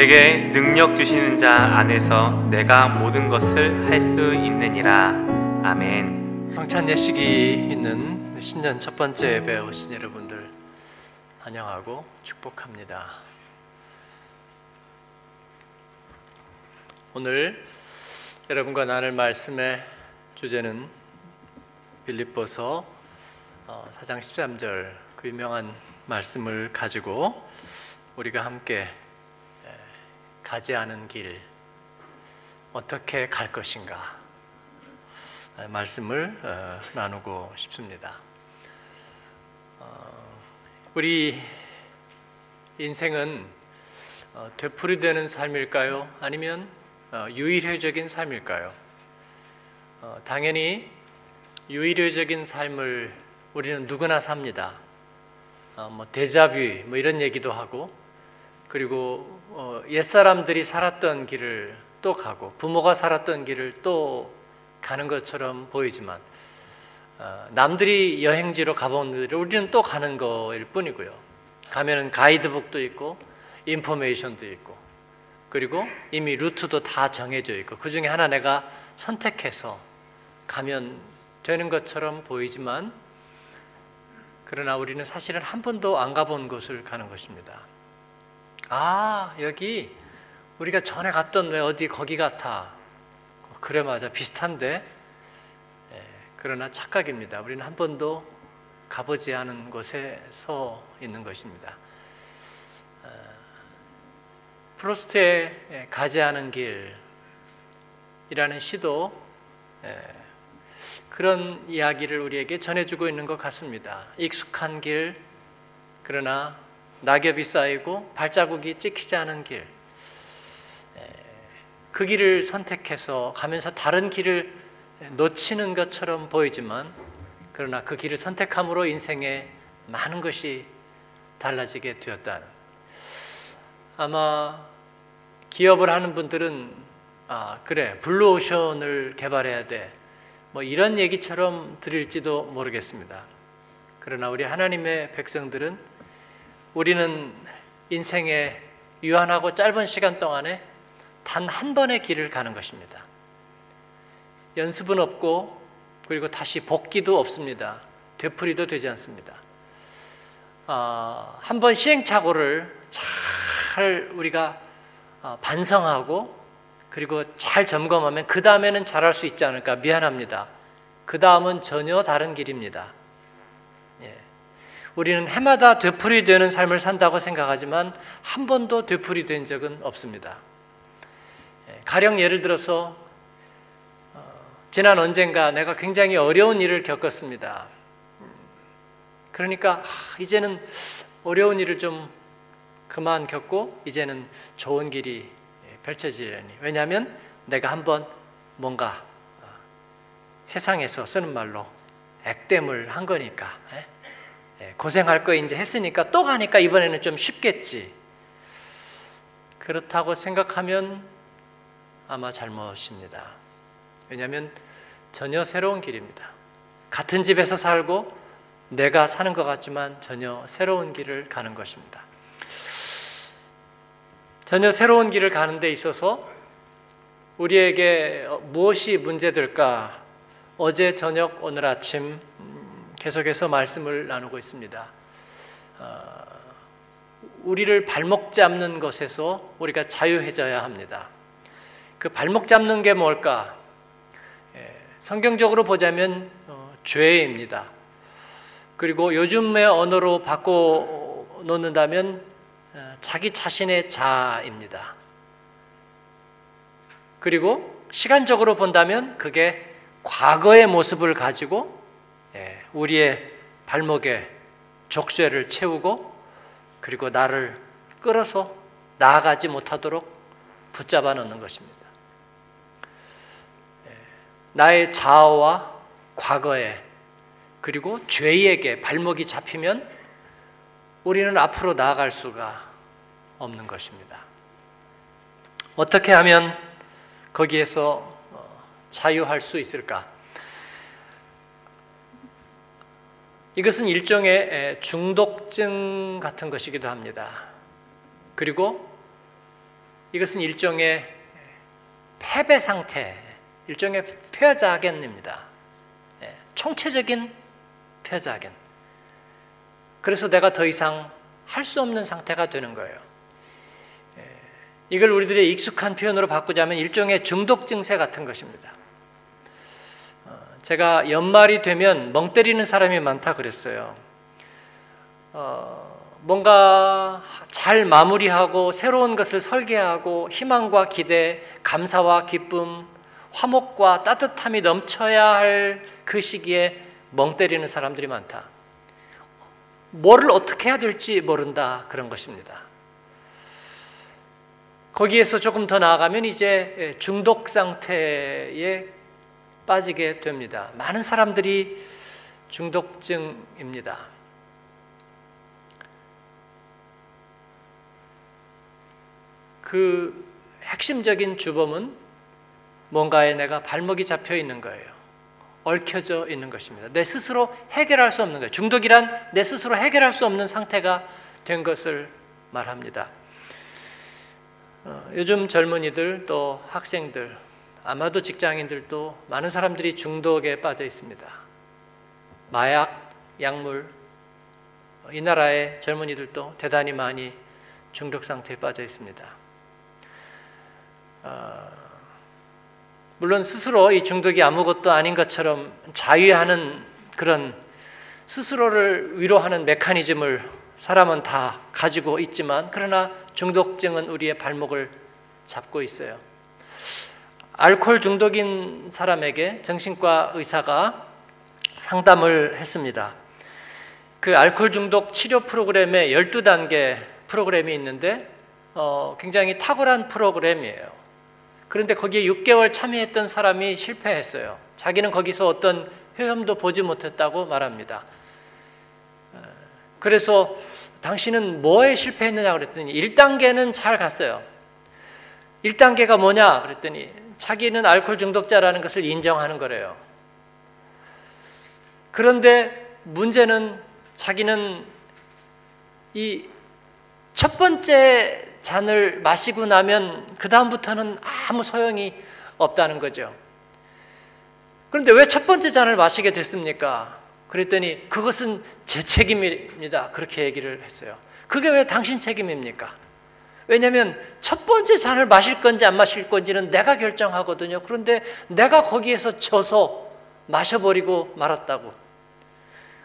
내게 능력 주시는 자 안에서 내가 모든 것을 할 수 있느니라. 아멘. 황찬 예식이 있는 신년 첫 번째 예배 오신 여러분들 환영하고 축복합니다. 오늘 여러분과 나눌 말씀의 주제는 빌립보서 4장 13절 그 유명한 말씀을 가지고 우리가 함께 가지 않은 길 어떻게 갈 것인가 말씀을 어, 나누고 싶습니다. 어, 우리 인생은 어, 되풀이되는 삶일까요? 아니면 유일회적인 삶일까요? 당연히 유일회적인 삶을 우리는 누구나 삽니다. 뭐 데자뷰 뭐 이런 얘기도 하고 그리고 어, 옛 사람들이 살았던 길을 또 가고 부모가 살았던 길을 또 가는 것처럼 보이지만 어, 남들이 여행지로 가본 길을 우리는 또 가는 거일 뿐이고요. 가면은 가이드북도 있고 인포메이션도 있고 그리고 이미 루트도 다 정해져 있고 그 중에 하나 내가 선택해서 가면 되는 것처럼 보이지만 그러나 우리는 사실은 한 번도 안 가본 곳을 가는 것입니다. 아, 여기 우리가 전에 갔던 왜 어디 거기 같아. 그래 맞아. 비슷한데. 예, 그러나 착각입니다. 우리는 한 번도 가보지 않은 곳에 서 있는 것입니다. 어, 프로스트의 예, 가지 않은 길이라는 시도 예, 그런 이야기를 우리에게 전해주고 있는 것 같습니다. 익숙한 길, 그러나 낙엽이 쌓이고 발자국이 찍히지 않은 길. 그 길을 선택해서 가면서 다른 길을 놓치는 것처럼 보이지만 그러나 그 길을 선택함으로 인생에 많은 것이 달라지게 되었다. 아마 기업을 하는 분들은 아, 그래. 블루오션을 개발해야 돼. 뭐 이런 얘기처럼 들릴지도 모르겠습니다. 그러나 우리 하나님의 백성들은 우리는 인생의 유한하고 짧은 시간 동안에 단 한 번의 길을 가는 것입니다. 연습은 없고 그리고 다시 복귀도 없습니다. 되풀이도 되지 않습니다. 어, 한번 시행착오를 잘 우리가 어, 반성하고 그리고 잘 점검하면 그 다음에는 잘할 수 있지 않을까 미안합니다. 그 다음은 전혀 다른 길입니다. 우리는 해마다 되풀이되는 삶을 산다고 생각하지만 한 번도 되풀이된 적은 없습니다. 예, 가령 예를 들어서 어, 지난 언젠가 내가 굉장히 어려운 일을 겪었습니다. 그러니까 이제는 어려운 일을 좀 그만 겪고 이제는 좋은 길이 펼쳐지려니 왜냐하면 내가 한번 뭔가 어, 세상에서 쓰는 말로 액땜을 한 거니까 예? 예, 고생할 거 이제 했으니까 또 가니까 이번에는 좀 쉽겠지. 그렇다고 생각하면 아마 잘못입니다. 왜냐하면 전혀 새로운 길입니다. 같은 집에서 살고 내가 사는 것 같지만 전혀 새로운 길을 가는 것입니다. 전혀 새로운 길을 가는 데 있어서 우리에게 무엇이 문제될까? 어제 저녁 오늘 아침 계속해서 말씀을 나누고 있습니다. 어, 우리를 발목 잡는 것에서 우리가 자유해져야 합니다. 그 발목 잡는 게 뭘까? 예, 성경적으로 보자면 어, 죄입니다. 그리고 요즘의 언어로 바꿔 놓는다면 어, 자기 자신의 자입니다. 그리고 시간적으로 본다면 그게 과거의 모습을 가지고 예, 우리의 발목에 족쇄를 채우고 그리고 나를 끌어서 나아가지 못하도록 붙잡아 놓는 것입니다. 예, 나의 자아와 과거에 그리고 죄에게 발목이 잡히면 우리는 앞으로 나아갈 수가 없는 것입니다. 어떻게 하면 거기에서 어, 자유할 수 있을까? 이것은 일종의 중독증 같은 것이기도 합니다. 그리고 이것은 일종의 패배 상태, 일종의 패자견입니다. 예, 총체적인 패자견. 그래서 내가 더 이상 할 수 없는 상태가 되는 거예요. 예, 이걸 우리들의 익숙한 표현으로 바꾸자면 일종의 중독 증세 같은 것입니다. 어, 제가 연말이 되면 멍 때리는 사람이 많다 그랬어요. 어, 뭔가 잘 마무리하고 새로운 것을 설계하고 희망과 기대, 감사와 기쁨, 화목과 따뜻함이 넘쳐야 할 그 시기에 멍 때리는 사람들이 많다. 뭐를 어떻게 해야 될지 모른다 그런 것입니다. 거기에서 조금 더 나아가면 이제 중독 상태에 빠지게 됩니다. 많은 사람들이 중독증입니다. 그 핵심적인 주범은 뭔가에 내가 발목이 잡혀 있는 거예요. 얽혀져 있는 것입니다. 내 스스로 해결할 수 없는 거예요. 중독이란 내 스스로 해결할 수 없는 상태가 된 것을 말합니다. 어, 요즘 젊은이들 또 학생들 아마도 직장인들도 많은 사람들이 중독에 빠져 있습니다. 마약, 약물 이 나라의 젊은이들도 대단히 많이 중독 상태에 빠져 있습니다. 어, 물론 스스로 이 중독이 아무것도 아닌 것처럼 자위하는 그런 스스로를 위로하는 메커니즘을 사람은 다 가지고 있지만 그러나 중독증은 우리의 발목을 잡고 있어요. 알코올 중독인 사람에게 정신과 의사가 상담을 했습니다. 그 알코올 중독 치료 프로그램에 12단계 프로그램이 있는데 어, 굉장히 탁월한 프로그램이에요. 그런데 거기에 6개월 참여했던 사람이 실패했어요. 자기는 거기서 어떤 효험도 보지 못했다고 말합니다. 그래서 당신은 뭐에 실패했느냐 그랬더니 1단계는 잘 갔어요. 1단계가 뭐냐 그랬더니 자기는 알코올 중독자라는 것을 인정하는 거래요. 그런데 문제는 자기는 이 첫 번째 잔을 마시고 나면 그 다음부터는 아무 소용이 없다는 거죠. 그런데 왜 첫 번째 잔을 마시게 됐습니까? 그랬더니 그것은 제 책임입니다. 그렇게 얘기를 했어요. 그게 왜 당신 책임입니까? 왜냐하면 첫 번째 잔을 마실 건지 안 마실 건지는 내가 결정하거든요. 그런데 내가 거기에서 져서 마셔버리고 말았다고.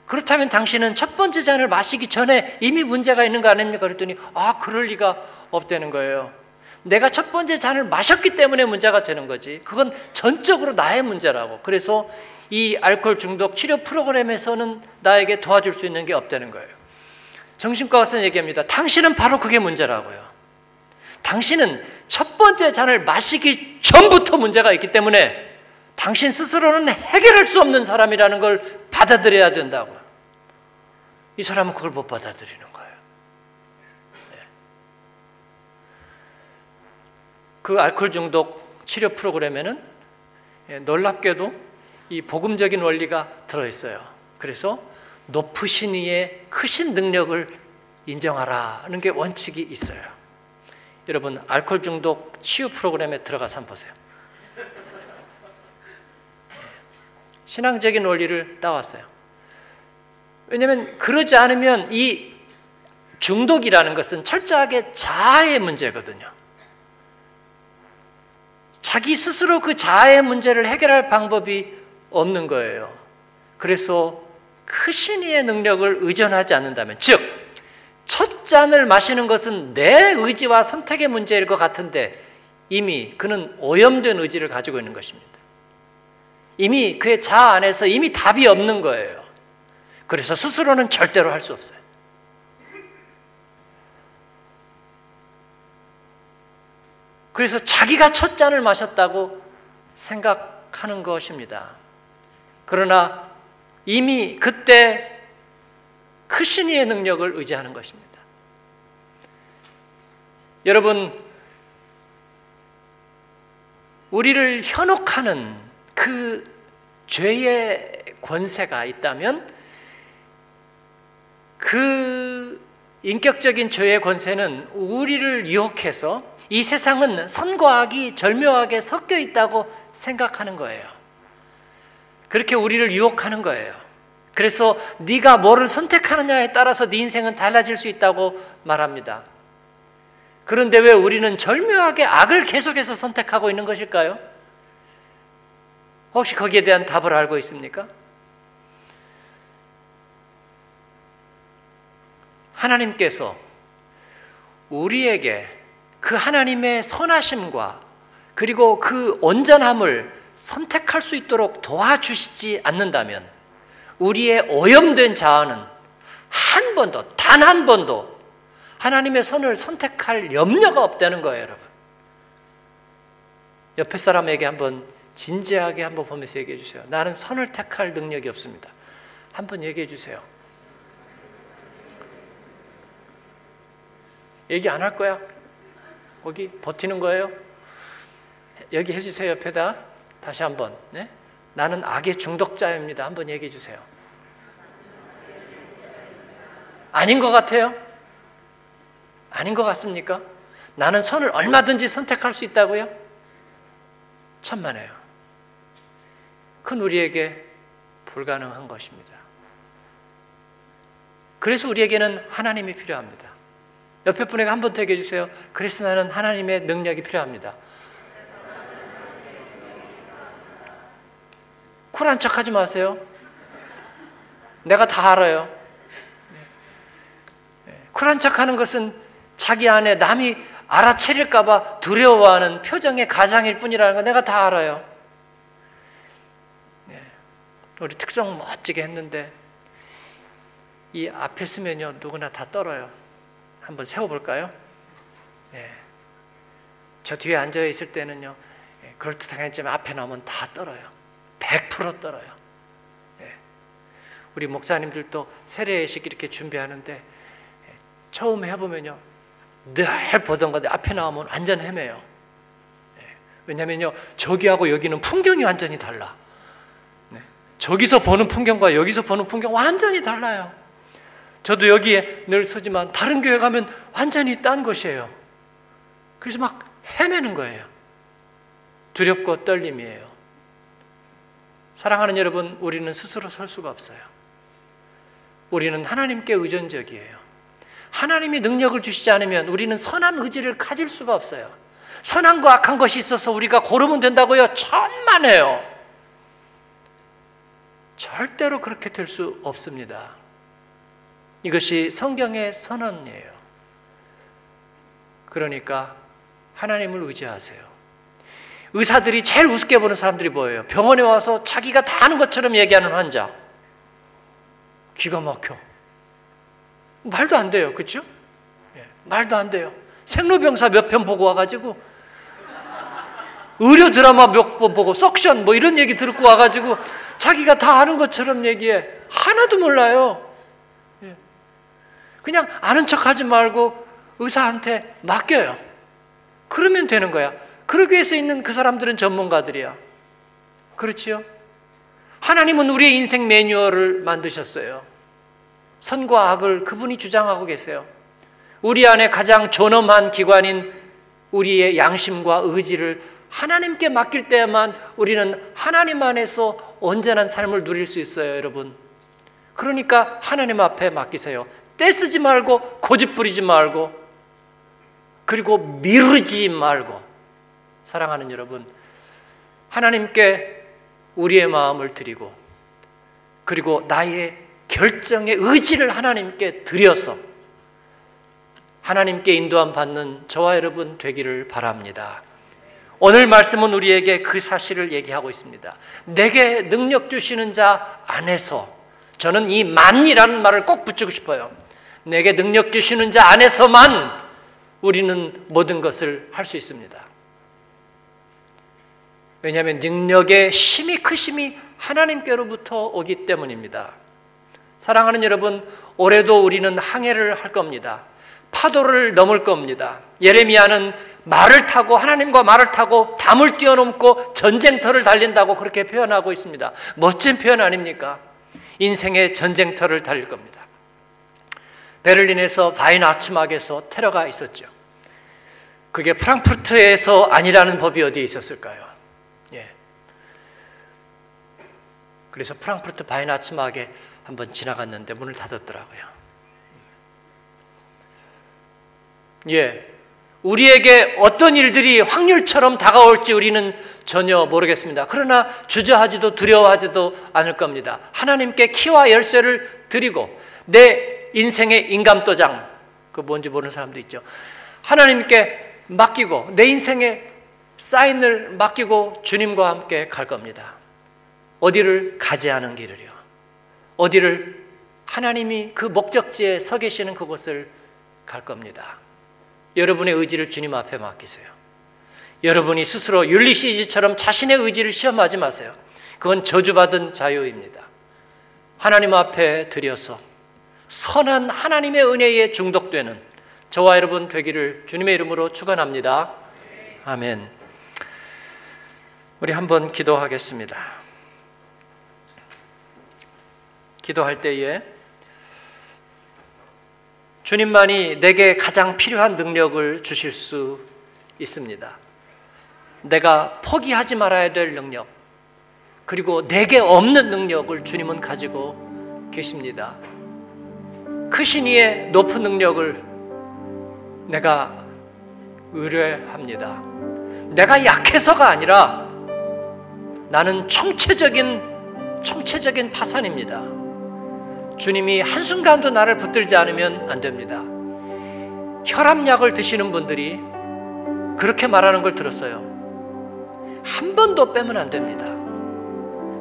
그렇다면 당신은 첫 번째 잔을 마시기 전에 이미 문제가 있는 거 아닙니까? 그랬더니 아 그럴 리가 없다는 거예요. 내가 첫 번째 잔을 마셨기 때문에 문제가 되는 거지. 그건 전적으로 나의 문제라고. 그래서 이 알코올 중독 치료 프로그램에서는 나에게 도와줄 수 있는 게 없다는 거예요. 정신과 의사는 얘기합니다. 당신은 바로 그게 문제라고요. 당신은 첫 번째 잔을 마시기 전부터 문제가 있기 때문에 당신 스스로는 해결할 수 없는 사람이라는 걸 받아들여야 된다고요. 이 사람은 그걸 못 받아들이는 거예요. 네. 그 알코올 중독 치료 프로그램에는 예, 놀랍게도 이 복음적인 원리가 들어있어요. 그래서 높으신 이의 크신 능력을 인정하라는 게 원칙이 있어요. 여러분 알코올 중독 치유 프로그램에 들어가서 한번 보세요. 신앙적인 원리를 따왔어요. 왜냐하면 그러지 않으면 이 중독이라는 것은 철저하게 자아의 문제거든요. 자기 스스로 그 자아의 문제를 해결할 방법이 없는 거예요. 그래서 크신 이의 능력을 의존하지 않는다면, 즉, 첫 잔을 마시는 것은 내 의지와 선택의 문제일 것 같은데 이미 그는 오염된 의지를 가지고 있는 것입니다. 이미 그의 자아 안에서 이미 답이 없는 거예요. 그래서 스스로는 절대로 할 수 없어요. 그래서 자기가 첫 잔을 마셨다고 생각하는 것입니다. 그러나 이미 그때 크신 이의 능력을 의지하는 것입니다. 여러분, 우리를 현혹하는 그 죄의 권세가 있다면 그 인격적인 죄의 권세는 우리를 유혹해서 이 세상은 선과 악이 절묘하게 섞여 있다고 생각하는 거예요. 그렇게 우리를 유혹하는 거예요. 그래서 네가 뭐를 선택하느냐에 따라서 네 인생은 달라질 수 있다고 말합니다. 그런데 왜 우리는 절묘하게 악을 계속해서 선택하고 있는 것일까요? 혹시 거기에 대한 답을 알고 있습니까? 하나님께서 우리에게 그 하나님의 선하심과 그리고 그 온전함을 선택할 수 있도록 도와주시지 않는다면 우리의 오염된 자아는 한 번도, 단 한 번도 하나님의 선을 선택할 염려가 없다는 거예요, 여러분. 옆에 사람에게 한번 진지하게 한번 보면서 얘기해 주세요. 나는 선을 택할 능력이 없습니다. 한번 얘기해 주세요. 얘기 안 할 거야? 거기 버티는 거예요? 여기 해주세요 옆에다 다시 한 번 네? 나는 악의 중독자입니다 한번 얘기해 주세요 아닌 것 같아요? 아닌 것 같습니까? 나는 선을 얼마든지 선택할 수 있다고요? 천만에요 그건 우리에게 불가능한 것입니다 그래서 우리에게는 하나님이 필요합니다 옆에 분에게 한 번 더 얘기해 주세요. 그래서 나는 하나님의 능력이 필요합니다. 쿨한 척 하지 마세요. 내가 다 알아요. 쿨한 척 하는 것은 자기 안에 남이 알아채릴까봐 두려워하는 표정의 가장일 뿐이라는 거 내가 다 알아요. 네. 우리 특성 멋지게 했는데 이 앞에 서면요 누구나 다 떨어요. 한번 세워볼까요? 네. 저 뒤에 앉아 있을 때는요 예, 그럴듯하게 했지만 앞에 나오면 다 떨어요. 100% 떨어요. 네. 우리 목사님들도 세례식 이렇게 준비하는데 예, 처음 해보면요 늘 보던 건데 앞에 나오면 완전 헤매요. 네. 왜냐면요 저기하고 여기는 풍경이 완전히 달라. 네. 저기서 보는 풍경과 여기서 보는 풍경 완전히 달라요. 저도 여기에 늘 서지만 다른 교회 가면 완전히 딴 것이에요. 그래서 막 헤매는 거예요. 두렵고 떨림이에요. 사랑하는 여러분, 우리는 스스로 설 수가 없어요. 우리는 하나님께 의존적이에요. 하나님이 능력을 주시지 않으면 우리는 선한 의지를 가질 수가 없어요. 선한과 악한 것이 있어서 우리가 고르면 된다고요? 천만에요. 절대로 그렇게 될 수 없습니다. 이것이 성경의 선언이에요. 그러니까 하나님을 의지하세요. 의사들이 제일 우습게 보는 사람들이 뭐예요? 병원에 와서 자기가 다 아는 것처럼 얘기하는 환자. 기가 막혀. 말도 안 돼요. 그렇죠? 예, 말도 안 돼요. 생로병사 몇 편 보고 와가지고 의료 드라마 몇 번 보고 석션 뭐 이런 얘기 듣고 와가지고 자기가 다 아는 것처럼 얘기해. 하나도 몰라요. 그냥 아는 척 하지 말고 의사한테 맡겨요. 그러면 되는 거야. 그러기 위해서 있는 그 사람들은 전문가들이야. 그렇지요? 하나님은 우리의 인생 매뉴얼을 만드셨어요. 선과 악을 그분이 주장하고 계세요. 우리 안에 가장 존엄한 기관인 우리의 양심과 의지를 하나님께 맡길 때만 우리는 하나님 안에서 온전한 삶을 누릴 수 있어요, 여러분. 그러니까 하나님 앞에 맡기세요. 떼쓰지 말고 고집 부리지 말고 그리고 미루지 말고 사랑하는 여러분 하나님께 우리의 마음을 드리고 그리고 나의 결정의 의지를 하나님께 드려서 하나님께 인도함 받는 저와 여러분 되기를 바랍니다. 오늘 말씀은 우리에게 그 사실을 얘기하고 있습니다. 내게 능력 주시는 자 안에서 저는 이 만이라는 말을 꼭 붙이고 싶어요. 내게 능력 주시는 자 안에서만 우리는 모든 것을 할 수 있습니다. 왜냐하면 능력의 힘이 크심이 하나님께로부터 오기 때문입니다. 사랑하는 여러분, 올해도 우리는 항해를 할 겁니다. 파도를 넘을 겁니다. 예레미야는 말을 타고 하나님과 말을 타고 담을 뛰어넘고 전쟁터를 달린다고 그렇게 표현하고 있습니다. 멋진 표현 아닙니까? 인생의 전쟁터를 달릴 겁니다. 베를린에서 바인 아츠막에서 테러가 있었죠. 그게 프랑크푸르트에서 아니라는 법이 어디에 있었을까요? 예. 그래서 프랑크푸르트 바이나츠막에 한번 지나갔는데 문을 닫았더라고요. 예. 우리에게 어떤 일들이 확률처럼 다가올지 우리는 전혀 모르겠습니다. 그러나 주저하지도 두려워하지도 않을 겁니다. 하나님께 키와 열쇠를 드리고 내 인생의 인감도장, 그 뭔지 모르는 사람도 있죠. 하나님께 맡기고 내 인생의 사인을 맡기고 주님과 함께 갈 겁니다. 어디를 가지 않은 길을요. 어디를 하나님이 그 목적지에 서 계시는 그곳을 갈 겁니다. 여러분의 의지를 주님 앞에 맡기세요. 여러분이 스스로 율리시즈처럼 자신의 의지를 시험하지 마세요. 그건 저주받은 자유입니다. 하나님 앞에 드려서 선한 하나님의 은혜에 중독되는 저와 여러분 되기를 주님의 이름으로 축원합니다. 아멘. 우리 한번 기도하겠습니다. 기도할 때에 주님만이 내게 가장 필요한 능력을 주실 수 있습니다. 내가 포기하지 말아야 될 능력, 그리고 내게 없는 능력을 주님은 가지고 계십니다. 크신 이의 높은 능력을 내가 의뢰합니다. 내가 약해서가 아니라 나는 총체적인 총체적인 파산입니다. 주님이 한순간도 나를 붙들지 않으면 안 됩니다. 혈압약을 드시는 분들이 그렇게 말하는 걸 들었어요. 한 번도 빼면 안 됩니다.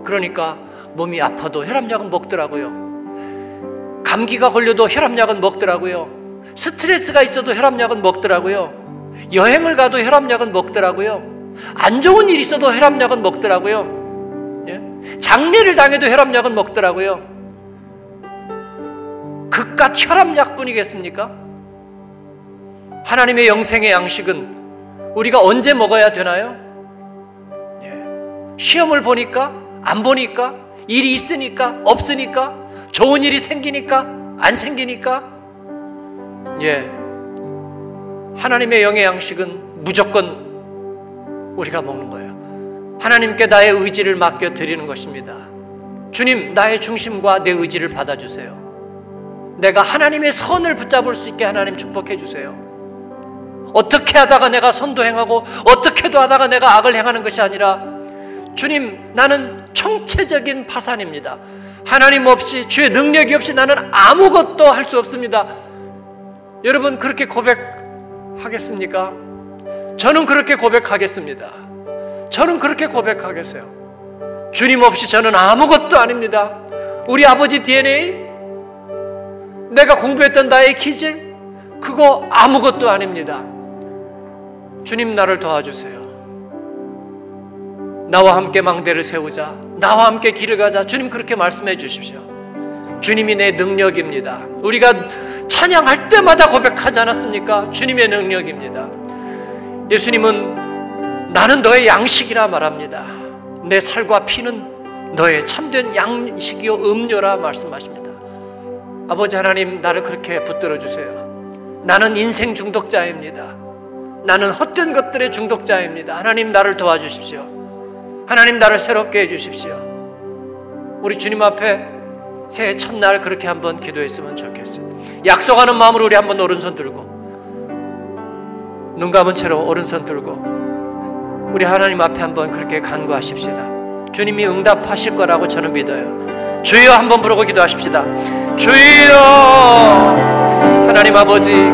그러니까 몸이 아파도 혈압약은 먹더라고요. 감기가 걸려도 혈압약은 먹더라고요. 스트레스가 있어도 혈압약은 먹더라고요. 여행을 가도 혈압약은 먹더라고요. 안 좋은 일 있어도 혈압약은 먹더라고요. 예? 장례를 당해도 혈압약은 먹더라고요. 그깟 혈압약뿐이겠습니까? 하나님의 영생의 양식은 우리가 언제 먹어야 되나요? 예. 시험을 보니까 안 보니까 일이 있으니까 없으니까 좋은 일이 생기니까 안 생기니까 예 하나님의 영의 양식은 무조건 우리가 먹는 거예요. 하나님께 나의 의지를 맡겨 드리는 것입니다. 주님 나의 중심과 내 의지를 받아주세요. 내가 하나님의 선을 붙잡을 수 있게 하나님 축복해 주세요. 어떻게 하다가 내가 선도 행하고 어떻게도 하다가 내가 악을 행하는 것이 아니라 주님 나는 총체적인 파산입니다. 하나님 없이 주의 능력이 없이 나는 아무것도 할 수 없습니다. 여러분 그렇게 고백하겠습니까? 저는 그렇게 고백하겠습니다. 저는 그렇게 고백하겠어요. 주님 없이 저는 아무것도 아닙니다. 우리 아버지 DNA 내가 공부했던 나의 기질 그거 아무것도 아닙니다. 주님 나를 도와주세요. 나와 함께 망대를 세우자. 나와 함께 길을 가자. 주님 그렇게 말씀해 주십시오. 주님이 내 능력입니다. 우리가 찬양할 때마다 고백하지 않았습니까? 주님의 능력입니다. 예수님은 나는 너의 양식이라 말합니다. 내 살과 피는 너의 참된 양식이요 음료라 말씀하십니다. 아버지 하나님 나를 그렇게 붙들어 주세요. 나는 인생 중독자입니다. 나는 헛된 것들의 중독자입니다. 하나님 나를 도와주십시오. 하나님 나를 새롭게 해 주십시오. 우리 주님 앞에 새해 첫날 그렇게 한번 기도했으면 좋겠습니다. 약속하는 마음으로 우리 한번 오른손 들고 눈 감은 채로 오른손 들고 우리 하나님 앞에 한번 그렇게 간구하십시다. 주님이 응답하실 거라고 저는 믿어요. 주여 한번 부르고 기도하십시다. 주여 하나님 아버지